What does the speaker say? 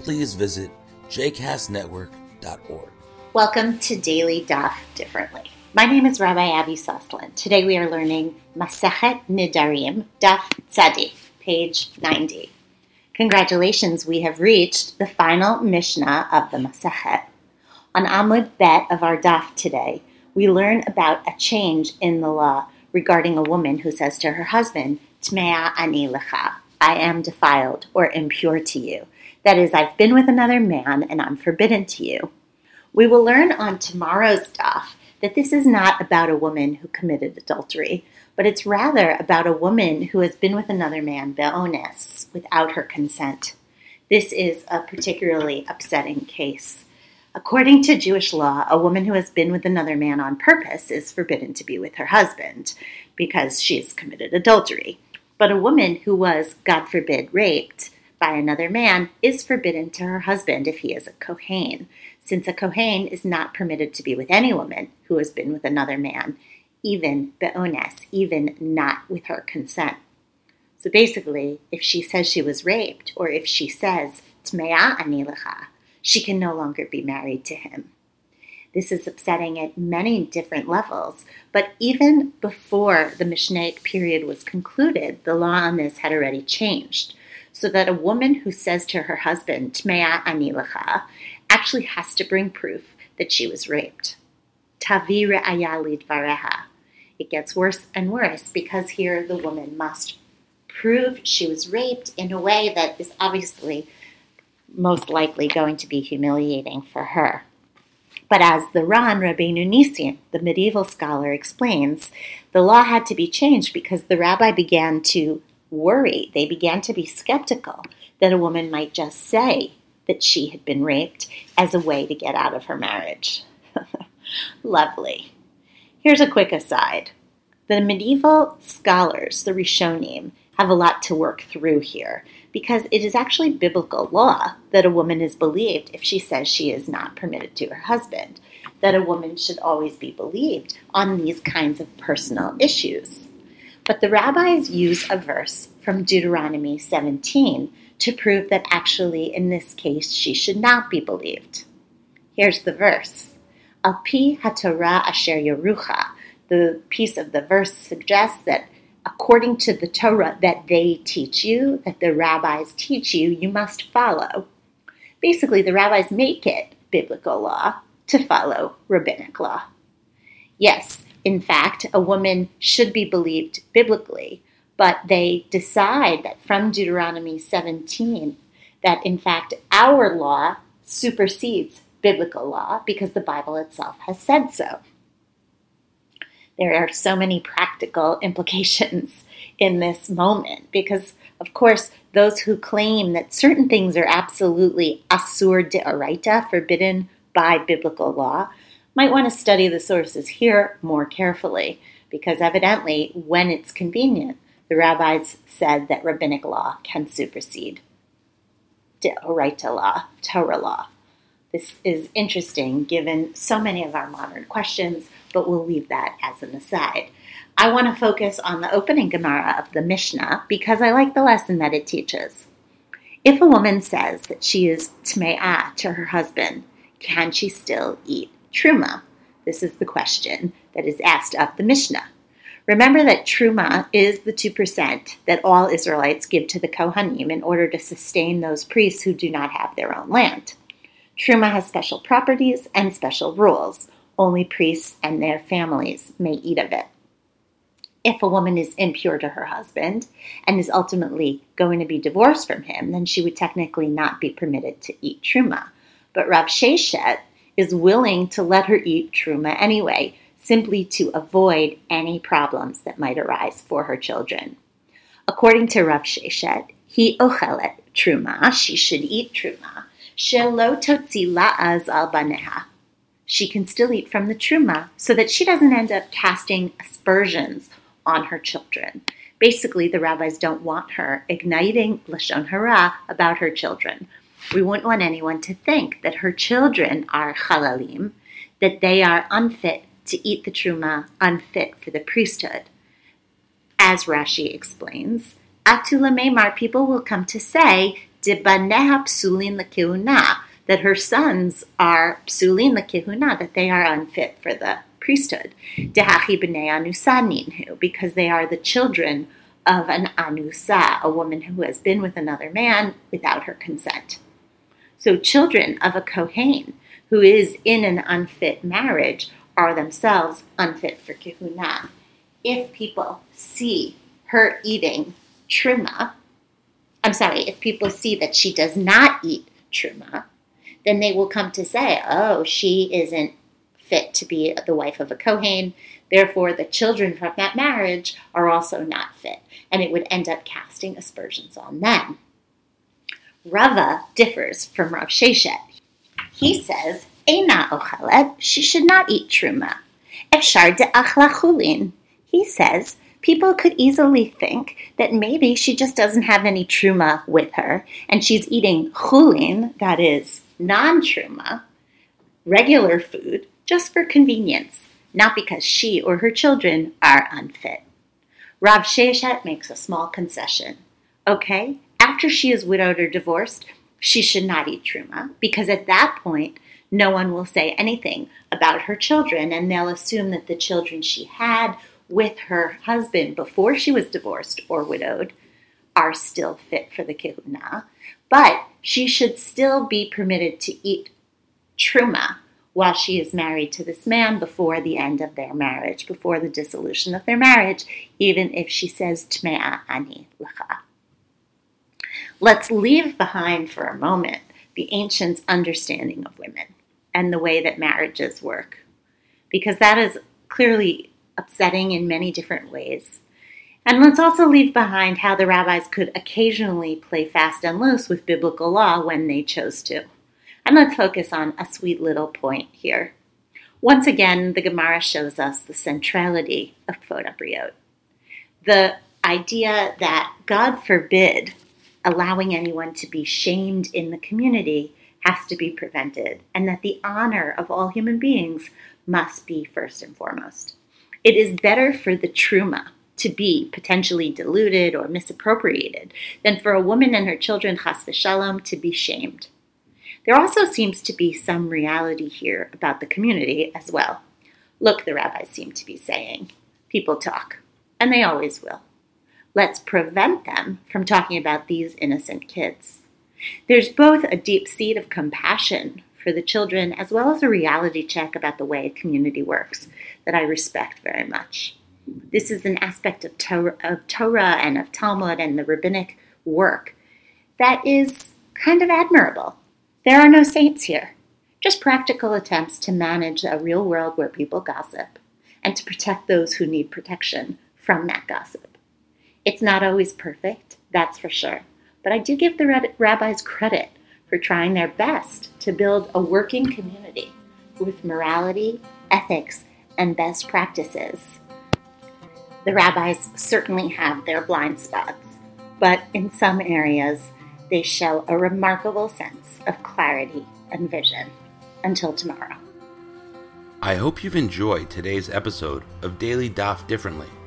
please visit jcastnetwork.org. Welcome to Daily Daf Differently. My name is Rabbi Abby Sosland. Today we are learning Masechet Nidarim, Daf Tzadik, page 90. Congratulations, we have reached the final Mishnah of the Masechet. On Amud Bet of our Daf today, we learn about a change in the law regarding a woman who says to her husband, Tmea ani lecha, I am defiled or impure to you. That is, I've been with another man and I'm forbidden to you. We will learn on tomorrow's daf that this is not about a woman who committed adultery, but it's rather about a woman who has been with another man, be'ones, without her consent. This is a particularly upsetting case. According to Jewish law, a woman who has been with another man on purpose is forbidden to be with her husband because she's committed adultery. But a woman who was, God forbid, raped by another man is forbidden to her husband if he is a Kohen, since a Kohen is not permitted to be with any woman who has been with another man, even be'ones, even not with her consent. So basically, if she says she was raped, or if she says, Tmea anilecha, she can no longer be married to him. This is upsetting at many different levels, but even before the Mishnaic period was concluded, the law on this had already changed so that a woman who says to her husband, Tmea anilacha, actually has to bring proof that she was raped. Tavi re'aya vareha. It gets worse and worse because here the woman must prove she was raped in a way that is obviously most likely going to be humiliating for her. But as the Ran Rabbeinu Nissim, the medieval scholar, explains, the law had to be changed because the rabbi began to worry. They began to be skeptical that a woman might just say that she had been raped as a way to get out of her marriage. Lovely. Here's a quick aside. The medieval scholars, the Rishonim, have a lot to work through here because it is actually biblical law that a woman is believed if she says she is not permitted to her husband, that a woman should always be believed on these kinds of personal issues. But the rabbis use a verse from Deuteronomy 17 to prove that actually, in this case, she should not be believed. Here's the verse Al pi haTorah asher yerucha. The piece of the verse suggests that according to the Torah that they teach you, that the rabbis teach you, you must follow. Basically, the rabbis make it biblical law to follow rabbinic law. Yes, in fact, a woman should be believed biblically, but they decide that from Deuteronomy 17 that in fact our law supersedes biblical law because the Bible itself has said so. There are so many practical implications in this moment because, of course, those who claim that certain things are absolutely asur de deoraita, forbidden by biblical law, might want to study the sources here more carefully, because evidently, when it's convenient, the rabbis said that rabbinic law can supersede Deoraita law, Torah law. This is interesting given so many of our modern questions, but we'll leave that as an aside. I want to focus on the opening Gemara of the Mishnah because I like the lesson that it teaches. If a woman says that she is tme'ah to her husband, can she still eat truma? This is the question that is asked of the Mishnah. Remember that truma is the 2% that all Israelites give to the Kohanim in order to sustain those priests who do not have their own land. Truma has special properties and special rules. Only priests and their families may eat of it. If a woman is impure to her husband and is ultimately going to be divorced from him, then she would technically not be permitted to eat truma. But Rav Sheshet is willing to let her eat truma anyway, simply to avoid any problems that might arise for her children. According to Rav Sheshet, he ochelet truma, she should eat truma, Shelo totzi la'az al baneha. She can still eat from the truma so that she doesn't end up casting aspersions on her children. Basically, the rabbis don't want her igniting lashon hara about her children. We wouldn't want anyone to think that her children are halalim, that they are unfit to eat the truma, unfit for the priesthood. As Rashi explains, Atula Memar, people will come to say, Dibaneha psulin lekehuna, that her sons are psulin lekehuna, that they are unfit for the priesthood. Dehachi b'nei anusa because they are the children of an anusa, a woman who has been with another man without her consent. So children of a kohen who is in an unfit marriage are themselves unfit for kehuna. If people see her eating truma, I'm sorry, if people see that she does not eat truma, then they will come to say, oh, she isn't fit to be the wife of a Kohen. Therefore, the children from that marriage are also not fit. And it would end up casting aspersions on them. Rava differs from Rav Sheshet. He says, Eina ochelet, she should not eat truma. Efshar de achla He says, people could easily think that maybe she just doesn't have any truma with her, and she's eating chulin, that is, non truma, regular food, just for convenience, not because she or her children are unfit. Rav Sheshet makes a small concession. Okay, after she is widowed or divorced, she should not eat truma, because at that point, no one will say anything about her children, and they'll assume that the children she had with her husband before she was divorced or widowed are still fit for the kehuna, but she should still be permitted to eat truma while she is married to this man before the end of their marriage, before the dissolution of their marriage, even if she says Tmea ani lacha. Let's leave behind for a moment the ancients' understanding of women and the way that marriages work, because that is clearly upsetting in many different ways. And let's also leave behind how the rabbis could occasionally play fast and loose with biblical law when they chose to. And let's focus on a sweet little point here. Once again, the Gemara shows us the centrality of Kvod HaBriot. The idea that God forbid allowing anyone to be shamed in the community has to be prevented, and that the honor of all human beings must be first and foremost. It is better for the truma to be potentially diluted or misappropriated than for a woman and her children, chas v'shalom, to be shamed. There also seems to be some reality here about the community as well. Look, the rabbis seem to be saying, people talk, and they always will. Let's prevent them from talking about these innocent kids. There's both a deep seed of compassion for the children as well as a reality check about the way a community works that I respect very much. This is an aspect of Torah, of Torah and of Talmud and the rabbinic work that is kind of admirable. There are no saints here, just practical attempts to manage a real world where people gossip and to protect those who need protection from that gossip. It's not always perfect, that's for sure, but I do give the rabbis credit for trying their best to build a working community with morality, ethics, and best practices. The rabbis certainly have their blind spots, but in some areas they show a remarkable sense of clarity and vision. Until tomorrow. I hope you've enjoyed today's episode of Daily Daf Differently,